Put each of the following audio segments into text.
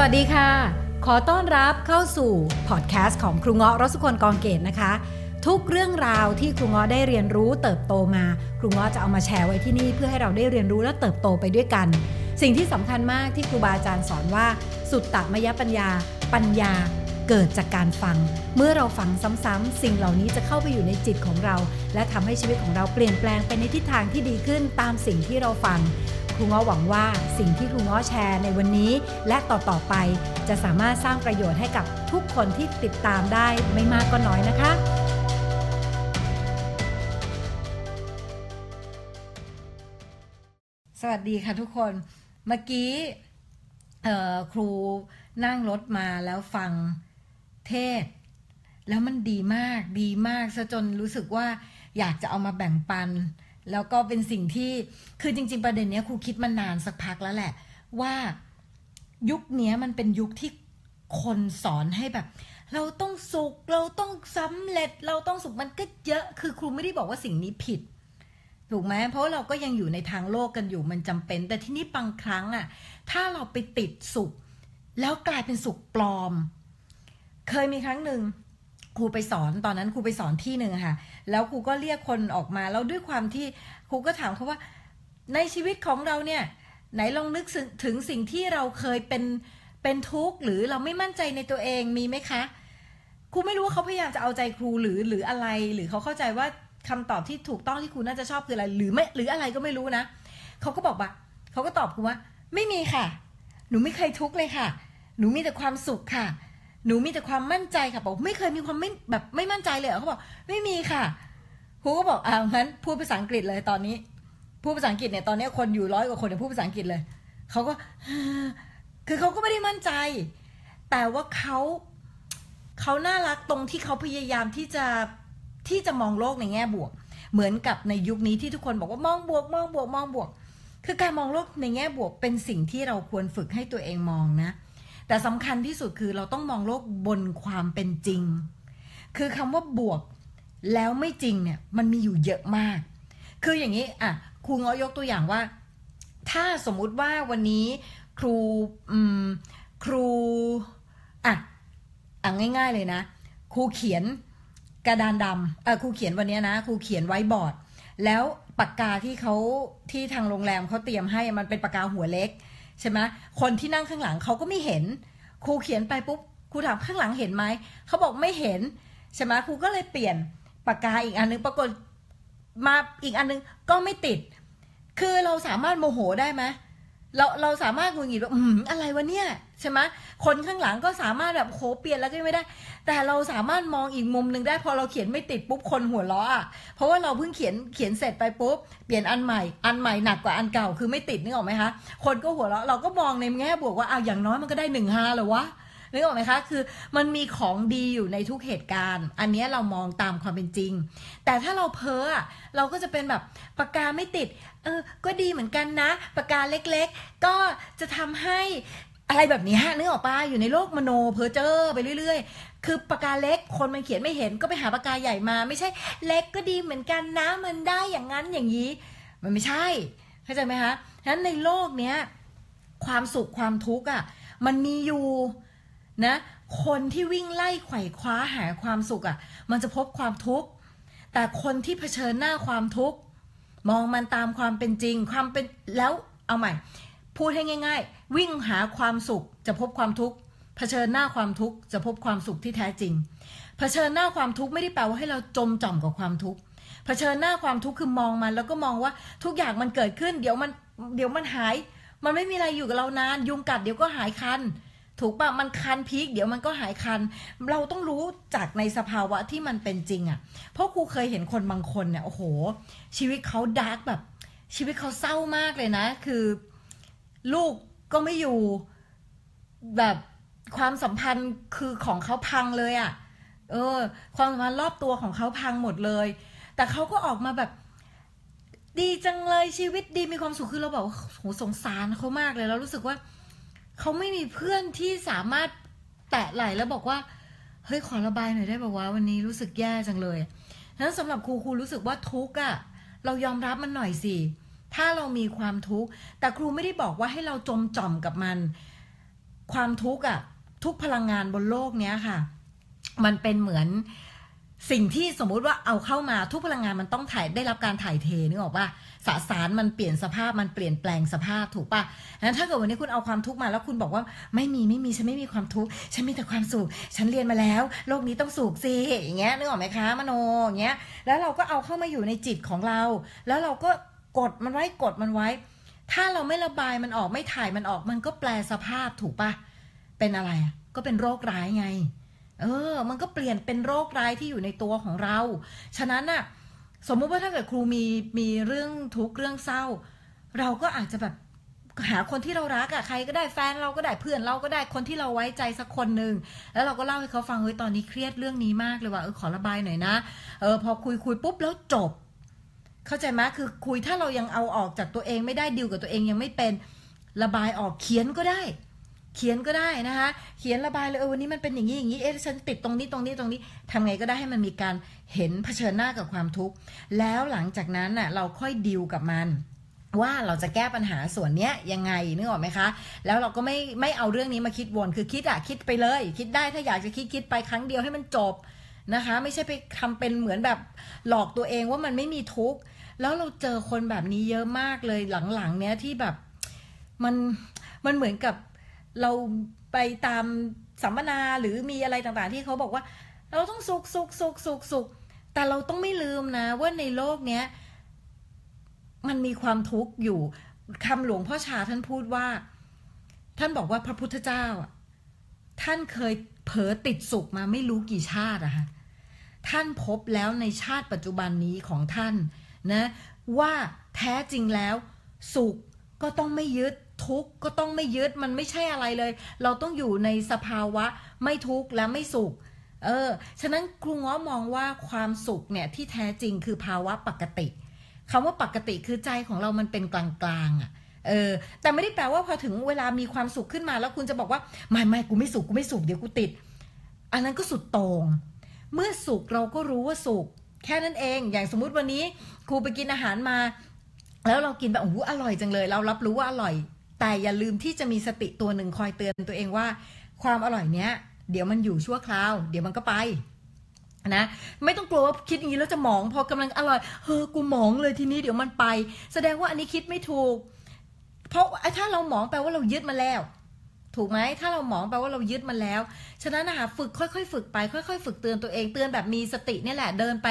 วัสดีค่ะ ขอต้อนรับเข้าสู่พอดแคสต์ของครูเงาะรสุคนกองเกตนะคะ ทุกเรื่องราวที่ครูเงาะได้เรียนรู้เติบโตมา ครูเงาะจะเอามาแชร์ไว้ที่นี่เพื่อให้เราได้เรียนรู้และเติบโตไปด้วยกัน สิ่งที่สำคัญมากที่ครูบาอาจารย์สอนว่า สุตตมยปัญญา ปัญญาเกิดจากการฟัง เมื่อเราฟังซ้ำๆสิ่งเหล่านี้จะเข้าไปอยู่ในจิตของเรา และทำให้ชีวิตของเราเปลี่ยนแปลงไปในทิศทางที่ดีขึ้นตามสิ่งที่เราฟัง ครูง้อหวังว่าสิ่งที่ครูง้อแชร์ในวันนี้ และต่อๆไปจะสามารถสร้างประโยชน์ให้กับทุกคนที่ติดตามได้ไม่มากก็น้อยนะคะสวัสดีค่ะทุกคน เมื่อกี้ครูนั่งรถมาแล้วฟังเทศ แล้วมันดีมากดีมากซะจนรู้สึกว่าอยากจะเอามาแบ่งปัน แล้วก็เป็นสิ่งที่คือจริง ๆ ประเด็นเนี้ยครูคิดมานานสักพักแล้วแหละ ว่ายุคนี้มันเป็นยุคที่คนสอนให้แบบ เราต้องสุขเราต้องสำเร็จ เราต้องสุขมันก็เยอะ คือครูไม่ได้บอกว่าสิ่งนี้ผิดถูกไหมเพราะเราก็ยังอยู่ในทางโลกกันอยู่มันจำเป็น แต่ที่นี่บางครั้งอะ่ะ ถ้าเราไปติดสุข แล้วกลายเป็นสุขปลอม เคยมีครั้งหนึ่ง ครูไปสอนตอนนั้นครูไปสอนที่หนึ่งค่ะ แล้วครูก็เรียกคนออกมาแล้วด้วยความที่ครูก็ถามเขาว่าในชีวิตของเราเนี่ย ไหนลองนึกถึงสิ่งที่เราเคยเป็นเป็นทุกข์หรือเราไม่มั่นใจในตัวเองมีไหมคะครูไม่รู้ว่าเขาพยายามจะเอาใจครูหรือหรืออะไร หรือเขาเข้าใจว่าคำตอบที่ถูกต้องที่ครูน่าจะชอบคืออะไร หรือไม่หรืออะไรก็ไม่รู้นะเขาก็บอกว่าเขาก็ตอบครูว่า ไม่มีค่ะ หนูไม่เคยทุกข์เลยค่ะ หนูมีแต่ความสุขค่ะ หนูมีแต่ความมั่นใจค่ะบอกไม่เคยมีความไม่แบบไม่มั่นใจเลยเขาบอกไม่มีค่ะครูก็บอกอ่างั้นพูดภาษาอังกฤษเลยตอนนี้พูดภาษาอังกฤษเนี่ยตอนนี้คนอยู่ร้อยกว่าคนเนี่ยพูดภาษาอังกฤษเลยเขาก็คือเขาก็ไม่ได้มั่นใจ แต่ว่าเขาเขาน่ารักตรงที่เขาพยายามที่จะที่จะมองโลกในแง่บวก เหมือนกับในยุคนี้ที่ทุกคนบอกว่ามองบวก มองบวก มองบวก คือการมองโลกในแง่บวกเป็นสิ่งที่เราควรฝึกให้ตัวเองมองนะ แต่สำคัญที่สุดคือเราต้องมองโลกบนความเป็นจริง คือคำว่าบวกแล้วไม่จริงเนี่ยมันมีอยู่เยอะมาก คืออย่างนี้อะครูง้อยกตัวอย่างว่า ถ้าสมมุติว่าวันนี้ครูอืมครูอะอะง่ายๆเลยนะ ครูเขียนกระดานดำเออครูเขียนวันนี้นะครูเขียนไว้บอร์ด แล้วปากกาที่เขาที่ทางโรงแรมเขาเตรียมให้มันเป็นปากกาหัวเล็ก ใช่ไหมคนที่นั่งข้างหลังเขาก็ไม่เห็น ครูเขียนไปปุ๊บครูถามข้างหลังเห็นไหมเขาบอกไม่เห็นใช่ไหมครูก็เลยเปลี่ยนปากกาอีกอันนึงปรากฏมาอีกอันนึงก็ไม่ติด คือเราสามารถโมโหได้ไหม เราเราสามารถงุนหงิดว่าอืมอะไรวะเนี่ยใช่ไหมคนข้างหลังก็สามารถแบบโหเปลี่ยนแล้วก็ไม่ได้ แต่เราสามารถมองอีกมุมหนึ่งได้ พอเราเขียนไม่ติดปุ๊บคนหัวเราะอะเพราะว่าเราเพิ่งเขียนเขียนเสร็จไปปุ๊บเปลี่ยนอันใหม่ อันใหม่หนักกว่าอันเก่าคือไม่ติดนึกออกไหมคะคนก็หัวเราะเราก็มองในแง่บวกว่าเอาอย่างน้อยมันก็ได้หนึ่งฮาเลยวะ นึกออกไหมคะ คือมันมีของดีอยู่ในทุกเหตุการณ์ อันนี้เรามองตามความเป็นจริง แต่ถ้าเราเพ้อเราก็จะเป็นแบบปากกาไม่ติด เออ ก็ดีเหมือนกันนะ ปากกาเล็กๆ ก็จะทำให้อะไรแบบนี้ฮะนึกออกปะอยู่ในโลกมโนเพอเจอร์ไปเรื่อยๆ คือปากกาเล็กคนมันเขียนไม่เห็นก็ไปหาปากกาใหญ่มา ไม่ใช่เล็กก็ดีเหมือนกันนะ มันได้อย่างนั้นอย่างนี้ มันไม่ใช่เข้าใจไหมคะฉะนั้นในโลกเนี้ยความสุขความทุกข์อะมันมีอยู่ นะคนที่วิ่งไล่ไขว่คว้าหาความสุขอะ่ะ มันจะพบความทุกข์แต่คนที่เผชิญหน้าความทุกข์มองมันตามความเป็นจริง ความเป็นแล้วเอาใหม่ พูดให้ง่าย ๆ วิ่งหาความสุขจะพบความทุกข์เผชิญหน้าความทุกข์จะพบความสุขที่แท้จริงเผชิญหน้าความทุกข์ไม่ได้แปลว่าให้เราจมจ่อมกับความทุกข์เผชิญหน้าความทุกข์คือมองมัน แล้วก็มองว่าทุกอย่างมันเกิดขึ้น เดี๋ยวมันเดี๋ยวมันหาย มันไม่มีอะไรอยู่กับเรานาน ยุงกัดเดี๋ยวก็หายคัน ถูกปะมันคันพีคเดี๋ยวมันก็หายคัน เราต้องรู้จากในสภาวะที่มันเป็นจริงอะ่ะ เพราะครูเคยเห็นคนบางคนเนี่ยโอ้โห ชีวิตเขาดาร์กแบบ ชีวิตเขาเศร้ามากเลยนะ คือ ลูกก็ไม่อยู่แบบความสัมพันธ์คือของเขาพังเลยอะ่ะ เออ ความสัมพันธ์รอบตัวของเขาพังหมดเลย แต่เขาก็ออกมาแบบดีจังเลยชีวิตดีมีความสุขคือเราบอกว่าโหสงสารเขามากเลยแล้วรู้สึกว่า เขาไม่มีเพื่อนที่สามารถแตะไหลแล้วบอกว่าเฮ้ยขอระบายหน่อยได้ป่าวะวันนี้รู้สึกแย่จังเลยนั้นสำหรับครูครูรู้สึกว่าทุกข์อะเรายอมรับมันหน่อยสิถ้าเรามีความทุกข์แต่ครูไม่ได้บอกว่าให้เราจมจ่อมกับมัน ความทุกข์อะทุกพลังงานบนโลกเนี้ยค่ะ มันเป็นเหมือน สิ่งที่สมมุติว่าเอาเข้ามาทุกพลังงานมันต้องถ่ายได้รับการถ่ายเทนึกออกปะสสารมันเปลี่ยนสภาพมันเปลี่ยนแปลงสภาพถูกปะงั้นถ้าเกิดวันนี้คุณเอาความทุกข์มาแล้วคุณบอกว่าไม่มีไม่มีฉันไม่มีความทุกข์ฉันมีแต่ความสุขฉันเรียนมาแล้ว โลกนี้ต้องสุขสิอย่างเงี้ยนึกออกไหมคะมโนอย่างเงี้ยแล้วเราก็เอาเข้ามาอยู่ในจิตของเรา แล้วเราก็กดมันไว้กดมันไว้ ถ้าเราไม่ระบายมันออกไม่ถ่ายมันออกมันก็แปลสภาพถูกปะเป็นอะไรก็เป็นโรคร้ายไง เออ มันก็เปลี่ยนเป็นโรคร้ายที่อยู่ในตัวของเรา ฉะนั้นน่ะ สมมุติว่าถ้าเกิดครูมีมีเรื่องทุกข์เรื่องเศร้า เราก็อาจจะแบบหาคนที่เรารักอะใครก็ได้แฟนเราก็ได้เพื่อนเราก็ได้คนที่เราไว้ใจสักคนหนึ่งแล้วเราก็เล่าให้เขาฟังเฮ้ยตอนนี้เครียดเรื่องนี้มากเลยว่าเออขอระบายหน่อยนะเออพอคุยคุยปุ๊บแล้วจบ เข้าใจไหมคือคุยถ้าเรายังเอาออกจากตัวเองไม่ได้ดิวกับตัวเองยังไม่เป็น ระบายออกเขียนก็ได้ เขียนก็ได้นะคะ เขียนระบายเลยเออวันนี้มันเป็นอย่างนี้อย่างนี้เอ๊ะฉันติดตรงนี้ตรงนี้ตรงนี้ทำไงก็ได้ให้มันมีการเห็นเผชิญหน้ากับความทุกข์แล้วหลังจากนั้นน่ะเราค่อยดิวกับมันว่าเราจะแก้ปัญหาส่วนเนี้ยยังไงนึกออกไหมคะ แล้วเราก็ไม่ไม่เอาเรื่องนี้มาคิดวนคือคิดอะคิดไปเลย คิดได้ถ้าอยากจะคิดคิดไปครั้งเดียวให้มันจบนะคะ ไม่ใช่ไปทำเป็นเหมือนแบบหลอกตัวเองว่ามันไม่มีทุกข์แล้วเราเจอคนแบบนี้เยอะมากเลยหลังๆ เนี้ยที่แบบมันมันเหมือนกับ เราไปตามสัมมนาหรือมีอะไรต่างๆ ที่เขาบอกว่า เราต้องสุขสุขสุขสุขสุขแต่เราต้องไม่ลืมนะว่าในโลกเนี้ยมันมีความทุกข์อยู่คำหลวงพ่อชาท่านพูดว่า ท่านบอกว่าพระพุทธเจ้าท่านเคยเผลอติดสุขมาไม่รู้กี่ชาติอะค่ะท่านพบแล้วในชาติปัจจุบันนี้ของท่านนะว่าแท้จริงแล้วสุขก็ต้องไม่ยึด ทุกข์ก็ต้องไม่ยึดมันไม่ใช่อะไรเลย เราต้องอยู่ในสภาวะไม่ทุกข์และไม่สุข เออ ฉะนั้นครูง้อมองว่าความสุขเนี่ยที่แท้จริงคือภาวะปกติคำว่าปกติคือใจของเรามันเป็นกลางๆอะเออแต่ไม่ได้แปลว่าพอถึงเวลามีความสุขขึ้นมาแล้วคุณจะบอกว่าไม่ไม่กูไม่สุขกูไม่สุขเดี๋ยวกูติด อันนั้นก็สุดโต่งเมื่อสุขเราก็รู้ว่าสุข แค่นั้นเองอย่างสมมุติวันนี้ครูไปกินอาหารมา แล้วเรากินแบบโอ้โหอร่อยจังเลย เรารับรู้ว่าอร่อย แต่อย่าลืมที่จะมีสติตัวหนึ่งคอยเตือนตัวเองว่า ความอร่อยเนี้ย เดี๋ยวมันอยู่ชั่วคราว เดี๋ยวมันก็ไปนะไม่ต้องกลัวว่าคิดอย่างนี้แล้วจะหมองพอกำลังอร่อยเฮ้อกูหมองเลยทีนี้เดี๋ยวมันไป แสดงว่าอันนี้คิดไม่ถูก เพราะถ้าเราหมองแปลว่าเรายึดมาแล้ว ถูกไหมถ้าเราหมองแปลว่าเรายึดมันแล้ว ฉะนั้นนะคะฝึกค่อยๆ ฝึกไป ค่อย ๆ ฝึกเตือนตัวเองเตือนแบบมีสติเนี่แหละเดินไป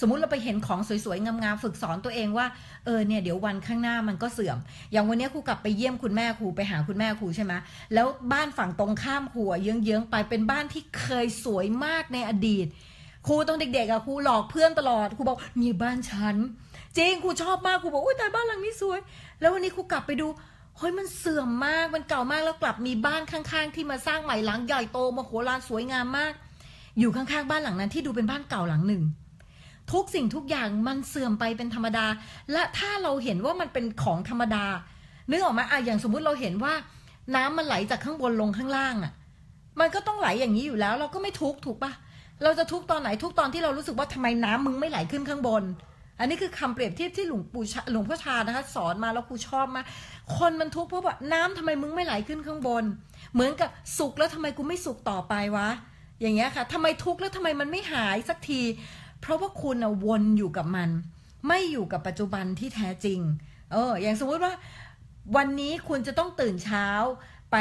สมมุติเราไปเห็นของสวยๆงามๆฝึกสอนตัวเองว่าเออเนี่ยเดี๋ยววันข้างหน้ามันก็เสื่อม อย่างวันนี้ครูกลับไปเยี่ยมคุณแม่ครูไปหาคุณแม่ครูใช่ไหมแล้วบ้านฝั่งตรงข้ามครูเยื้องๆไปเป็นบ้านที่เคยสวยมากในอดีตครูตอนเด็กๆอะครูหลอกเพื่อนตลอดครูบอกนี่บ้านฉันจริงครูชอบมากครูบอกอุ้ยแต่บ้านหลังนี้สวย แล้ววันนี้ครูกลับไปดูเฮ้ยมันเสื่อมมากมันเก่ามากแล้วกลับมีบ้านข้างๆ ที่มาสร้างใหม่หลังใหญ่โตมโหฬารสวยงามมาก อยู่ข้างๆบ้านหลังนั้นที่ดูเป็นบ้านเก่าหลังหนึ่ง ทุกสิ่งทุกอย่างมันเสื่อมไปเป็นธรรมดา และถ้าเราเห็นว่ามันเป็นของธรรมดานึกออกไหมอะอย่างสมมุติเราเห็นว่า น้ำมันไหลจากข้างบนลงข้างล่างอะมันก็ต้องไหลอย่างนี้อยู่แล้ว เราก็ไม่ทุกข์ถูกปะเราจะทุกข์ตอนไหนทุกตอนที่เรารู้สึกว่าทำไมน้ำมึงไม่ไหลขึ้นข้างบน อันนี้คือคำเปรียบเทียบที่หลวงปู่หลวงพ่อชานะคะ สอนมาแล้วครูชอบมาคนมันทุกข์เพราะว่าน้ำทำไมมึงไม่ไหลขึ้นข้างบน เหมือนกับสุขแล้วทำไมกูไม่สุขต่อไปวะอย่างเงี้ยค่ะทำไมทุกข์แล้วทำไมมันไม่หายสักที เพราะว่าคุณวนอยู่กับมัน ไม่อยู่กับปัจจุบันที่แท้จริง เออ อย่างสมมุติว่า วันนี้คุณจะต้องตื่นเช้าไป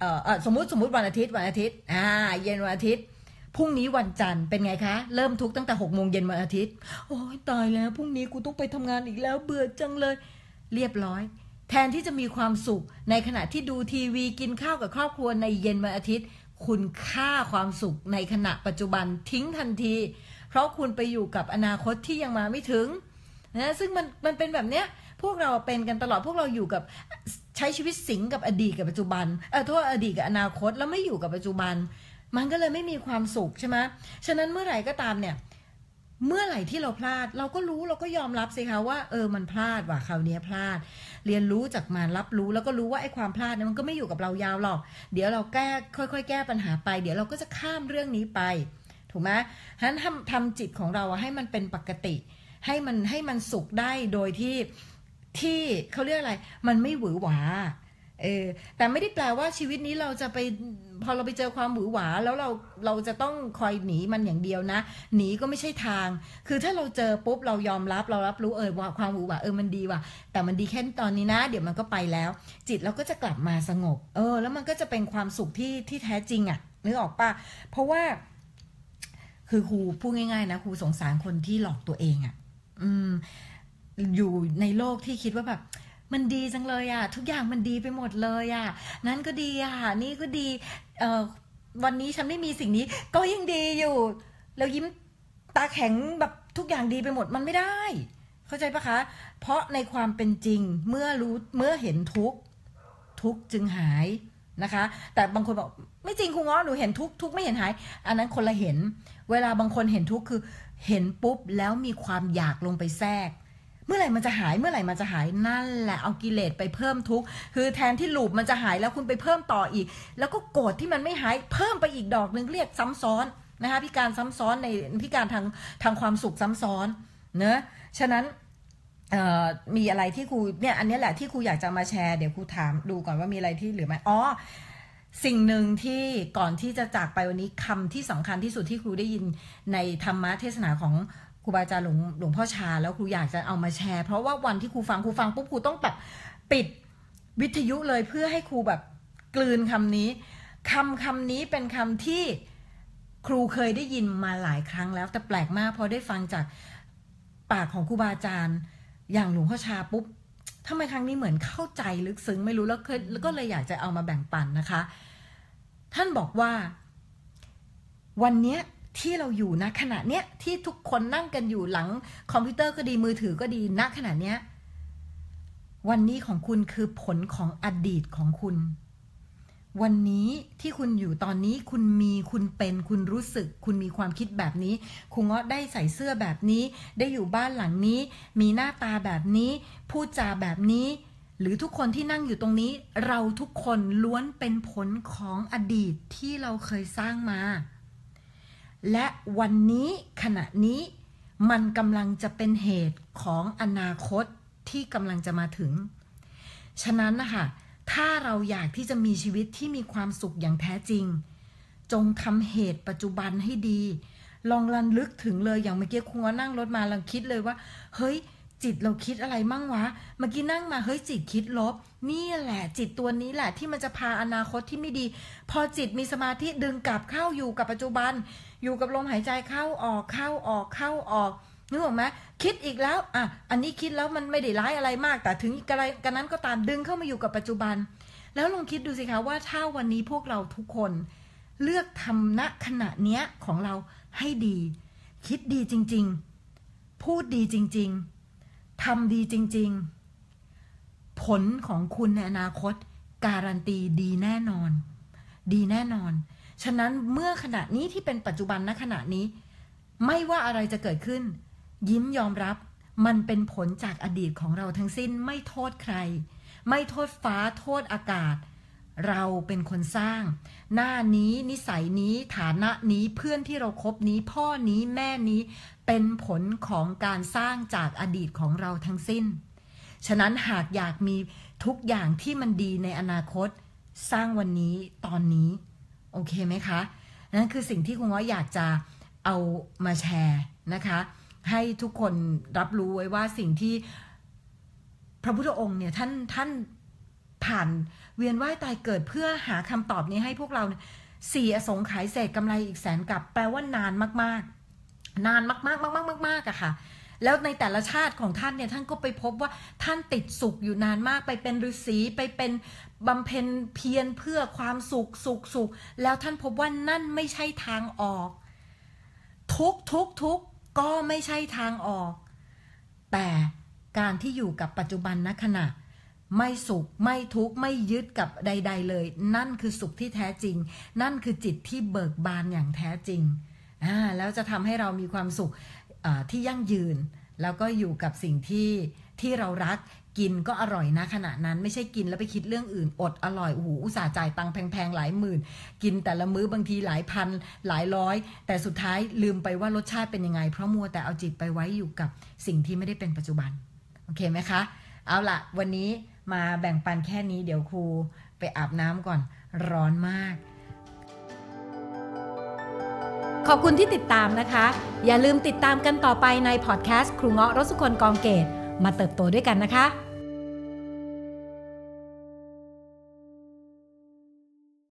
เออเออสมมติสมมติวันอาทิตย์วันอาทิตย์อ่าเย็นวันอาทิตย์พรุ่งนี้วันจันทร์เป็นไงคะ เริ่มทุกตั้งแต่หกโมงเย็นวันอาทิตย์ โอ้ยตายแล้วพรุ่งนี้กูต้องไปทำงานอีกแล้วเบื่อจังเลย เรียบร้อย แทนที่จะมีความสุข ในขณะที่ดูทีวีกินข้าวกับครอบครัวในเย็นวันอาทิตย์ คุณค่าความสุขในขณะปัจจุบันทิ้งทันที เพราะคุณไปอยู่กับอนาคตที่ยังมาไม่ถึงนะซึ่งมันมันเป็นแบบเนี้ยพวกเราเป็นกันตลอดพวกเราอยู่กับใช้ชีวิตสิงกับอดีตกับปัจจุบันเออโทษอดีตกับอนาคตแล้วไม่อยู่กับปัจจุบัน มันก็เลยไม่มีความสุขใช่ไหมฉะนั้นเมื่อไหร่ก็ตามเนี่ยเมื่อไหร่ที่เราพลาดเราก็รู้เราก็ยอมรับสิคะว่าเออมันพลาดว่ะคราวนี้พลาด เรียนรู้จากมันรับรู้แล้วก็รู้ว่าไอ้ความพลาดเนี่ยมันก็ไม่อยู่กับเรายาวหรอก เดี๋ยวเราแก้ค่อย ๆ แก้ปัญหาไป เดี๋ยวเราก็จะข้ามเรื่องนี้ไป ถูกไหมฉะนั้นทำทำจิตของเราให้มันเป็นปกติ ให้มันให้มันสุขได้โดยที่ที่เขาเรียกอะไร มันไม่หวือหวาเออแต่ไม่ได้แปลว่าชีวิตนี้เราจะไปพอเราไปเจอความหวือหวา แล้วเราเราจะต้องคอยหนีมันอย่างเดียวนะ หนีก็ไม่ใช่ทาง คือถ้าเราเจอปุ๊บเรายอมรับเรารับรู้เออว่าความหวือหวาเออมันดีว่ะ แต่มันดีแค่ตอนนี้นะ เดี๋ยวมันก็ไปแล้ว จิตเราก็จะกลับมาสงบ เออ แล้วมันก็จะเป็นความสุขที่ที่แท้จริงอะ่ะนึกออกปะเพราะว่า คือครูพูดง่าย ๆ นะครูสงสารคนที่หลอกตัวเองอะ่ะ อืม อยู่ในโลกที่คิดว่าแบบมันดีจังเลยอะทุกอย่างมันดีไปหมดเลยอะนั้นก็ดีอะ นี่ก็ดีเอ่อวันนี้ฉันไม่มีสิ่งนี้ ก็ยังดีอยู่ แล้วยิ้มตาแข็งแบบทุกอย่างดีไปหมดมันไม่ได้ เข้าใจปะคะ เพราะในความเป็นจริงเมื่อรู้เมื่อเห็นทุกทุกจึงหายนะคะ แต่บางคนบอกไม่จริงครูง้อหนูเห็นทุกทุกไม่เห็นหาย อันนั้นคนละเห็น เวลาบางคนเห็นทุกข์คือเห็นปุ๊บแล้วมีความอยากลงไปแทรก เมื่อไหร่มันจะหายเมื่อไหร่มันจะหายนั่นแหละเอากิเลสไปเพิ่มทุกข์คือแทนที่หลูปมันจะหายแล้วคุณไปเพิ่มต่ออีก แล้วก็โกรธที่มันไม่หายเพิ่มไปอีกดอกหนึ่งเรียกซ้ำซ้อนนะคะพิการซ้ำซ้อนในพิการทางทางความสุขซ้ำซ้อนเนอะฉะนั้นมีอะไรที่ครูเนี่ยอันนี้แหละที่ครูอยากจะมาแชร์เดี๋ยวครูถามดูก่อนว่ามีอะไรที่เหลือไหมอ๋อ สิ่งหนึ่งที่ก่อนที่จะจากไปวันนี้คำที่สำคัญที่สุดที่ครูได้ยินในธรรมะเทศนาของครูบาอาจารย์หลวงหลวงพ่อชา แล้วครูอยากจะเอามาแชร์ เพราะว่าวันที่ครูฟังครูฟังปุ๊บครูต้องแบบปิดวิทยุเลยเพื่อให้ครูแบบกลืนคำนี้คำคำนี้เป็นคำที่ครูเคยได้ยินมาหลายครั้งแล้วแต่แปลกมากพอได้ฟังจากปากของครูบาอาจารย์ อย่างหลวงพ่อชาปุ๊บ ทำไมครั้งนี้เหมือนเข้าใจลึกซึ้งไม่รู้แล้วก็เลยอยากจะเอามาแบ่งปันนะคะ ท่านบอกว่า วันนี้ที่เราอยู่นะขณะเนี้ยที่ทุกคนนั่งกันอยู่หลัง คอมพิวเตอร์ก็ดีมือถือก็ดีณขณะเนี้ยวันนี้ของคุณคือผลของอดีตของคุณ วันนี้ที่คุณอยู่ตอนนี้คุณมีคุณเป็นคุณรู้สึก คุณมีความคิดแบบนี้คุณเงาะได้ใส่เสื้อแบบนี้ ได้อยู่บ้านหลังนี้ มีหน้าตาแบบนี้ พูดจาแบบนี้ หรือทุกคนที่นั่งอยู่ตรงนี้ เราทุกคนล้วนเป็นผลของอดีตที่เราเคยสร้างมา และวันนี้ขณะนี้มันกำลังจะเป็นเหตุของอนาคตที่กำลังจะมาถึง ฉะนั้นนะคะ ถ้าเราอยากที่จะมีชีวิตที่มีความสุขอย่างแท้จริง จงทำเหตุปัจจุบันให้ดี ลองรันลึกถึงเลยอย่างเมื่อกี้คุณนั่งรถมาลังคิดเลยว่า เฮ้ย จิตเราคิดอะไรมั่งวะ เมื่อกี้นั่งมาเฮ้ยจิตคิดลบ นี่แหละ จิตตัวนี้แหละที่มันจะพาอนาคตที่ไม่ดี พอจิตมีสมาธิดึงกลับเข้าอยู่กับปัจจุบัน อยู่กับลมหายใจเข้าออกเข้าออกเข้าออก นึกออกไหมคิดอีกแล้วอะอันนี้คิดแล้วมันไม่ได้ร้ายอะไรมาก แต่ถึงอะไรกันนั้นก็ตามดึงเข้ามาอยู่กับปัจจุบัน แล้วลองคิดดูสิคะว่าถ้าวันนี้พวกเราทุกคน เลือกทำณขณะเนี้ยของเราให้ดี คิดดีจริง ๆ พูดดีจริง ๆทำดีจริง ๆ ผลของคุณในอนาคต การันตีดีแน่นอน ดีแน่นอน ฉะนั้นเมื่อขณะนี้ที่เป็นปัจจุบันณขณะนี้ ไม่ว่าอะไรจะเกิดขึ้น ยิ้มยอมรับ มันเป็นผลจากอดีตของเราทั้งสิ้นไม่โทษใคร ไม่โทษฟ้าโทษอากาศ เราเป็นคนสร้าง หน้านี้นิสัยนี้ฐานะนี้เพื่อนที่เราครบนี้ พ่อนี้แม่นี้ เป็นผลของการสร้างจากอดีตของเราทั้งสิ้น ฉะนั้นหากอยากมีทุกอย่างที่มันดีในอนาคต สร้างวันนี้ตอนนี้ โอเคไหมคะนั่นคือสิ่งที่คุณว่าอยากจะเอามาแชร์นะคะ ให้ทุกคนรับรู้ไว้ว่าสิ่งที่พระพุทธองค์เนี่ยท่านท่านผ่านเวียนว่ายตายเกิดเพื่อหาคำตอบนี้ให้พวกเราสี่อสงไขยเศษกำไรอีกแสนกับ แปลว่านานมาก ๆ นานมากๆ มากๆมากๆอะค่ะ แล้วในแต่ละชาติของท่านเนี่ยท่านก็ไปพบว่าท่านติดสุขอยู่นานมาก ไปเป็นฤาษีไปเป็นบำเพ็ญเพียรเพื่อความสุขสุขสุข แล้วท่านพบว่านั่นไม่ใช่ทางออก ทุกทุกทุก ก็ไม่ใช่ทางออก แต่การที่อยู่กับปัจจุบันณขณะ ไม่สุขไม่ทุกข์ไม่ยึดกับใด ๆ เลย นั่นคือสุขที่แท้จริง นั่นคือจิตที่เบิกบานอย่างแท้จริงอ่าแล้วจะทำให้เรามีความสุขที่ยั่งยืน แล้วก็อยู่กับสิ่งที่ ที่เรารักกินก็อร่อยนะขณะนั้นไม่ใช่กินแล้วไปคิดเรื่องอื่นอดอร่อยโอ้โหอุตส่าห์จ่ายตังค์แพงๆหลายหมื่น กินแต่ละมื้อบางทีหลายพันหลายร้อย แต่สุดท้ายลืมไปว่ารสชาติเป็นยังไง เพราะมัวแต่เอาจิตไปไว้อยู่กับสิ่งที่ไม่ได้เป็นปัจจุบัน โอเคไหมคะ เอาละวันนี้มาแบ่งปันแค่นี้เดี๋ยวครูไปอาบน้ำก่อนร้อนมาก ขอบคุณที่ติดตามนะคะ อย่าลืมติดตามกันต่อไปในพอดแคสต์ครูเงาะรสุคนกองเกต มาเติบโตด้วยกันนะคะ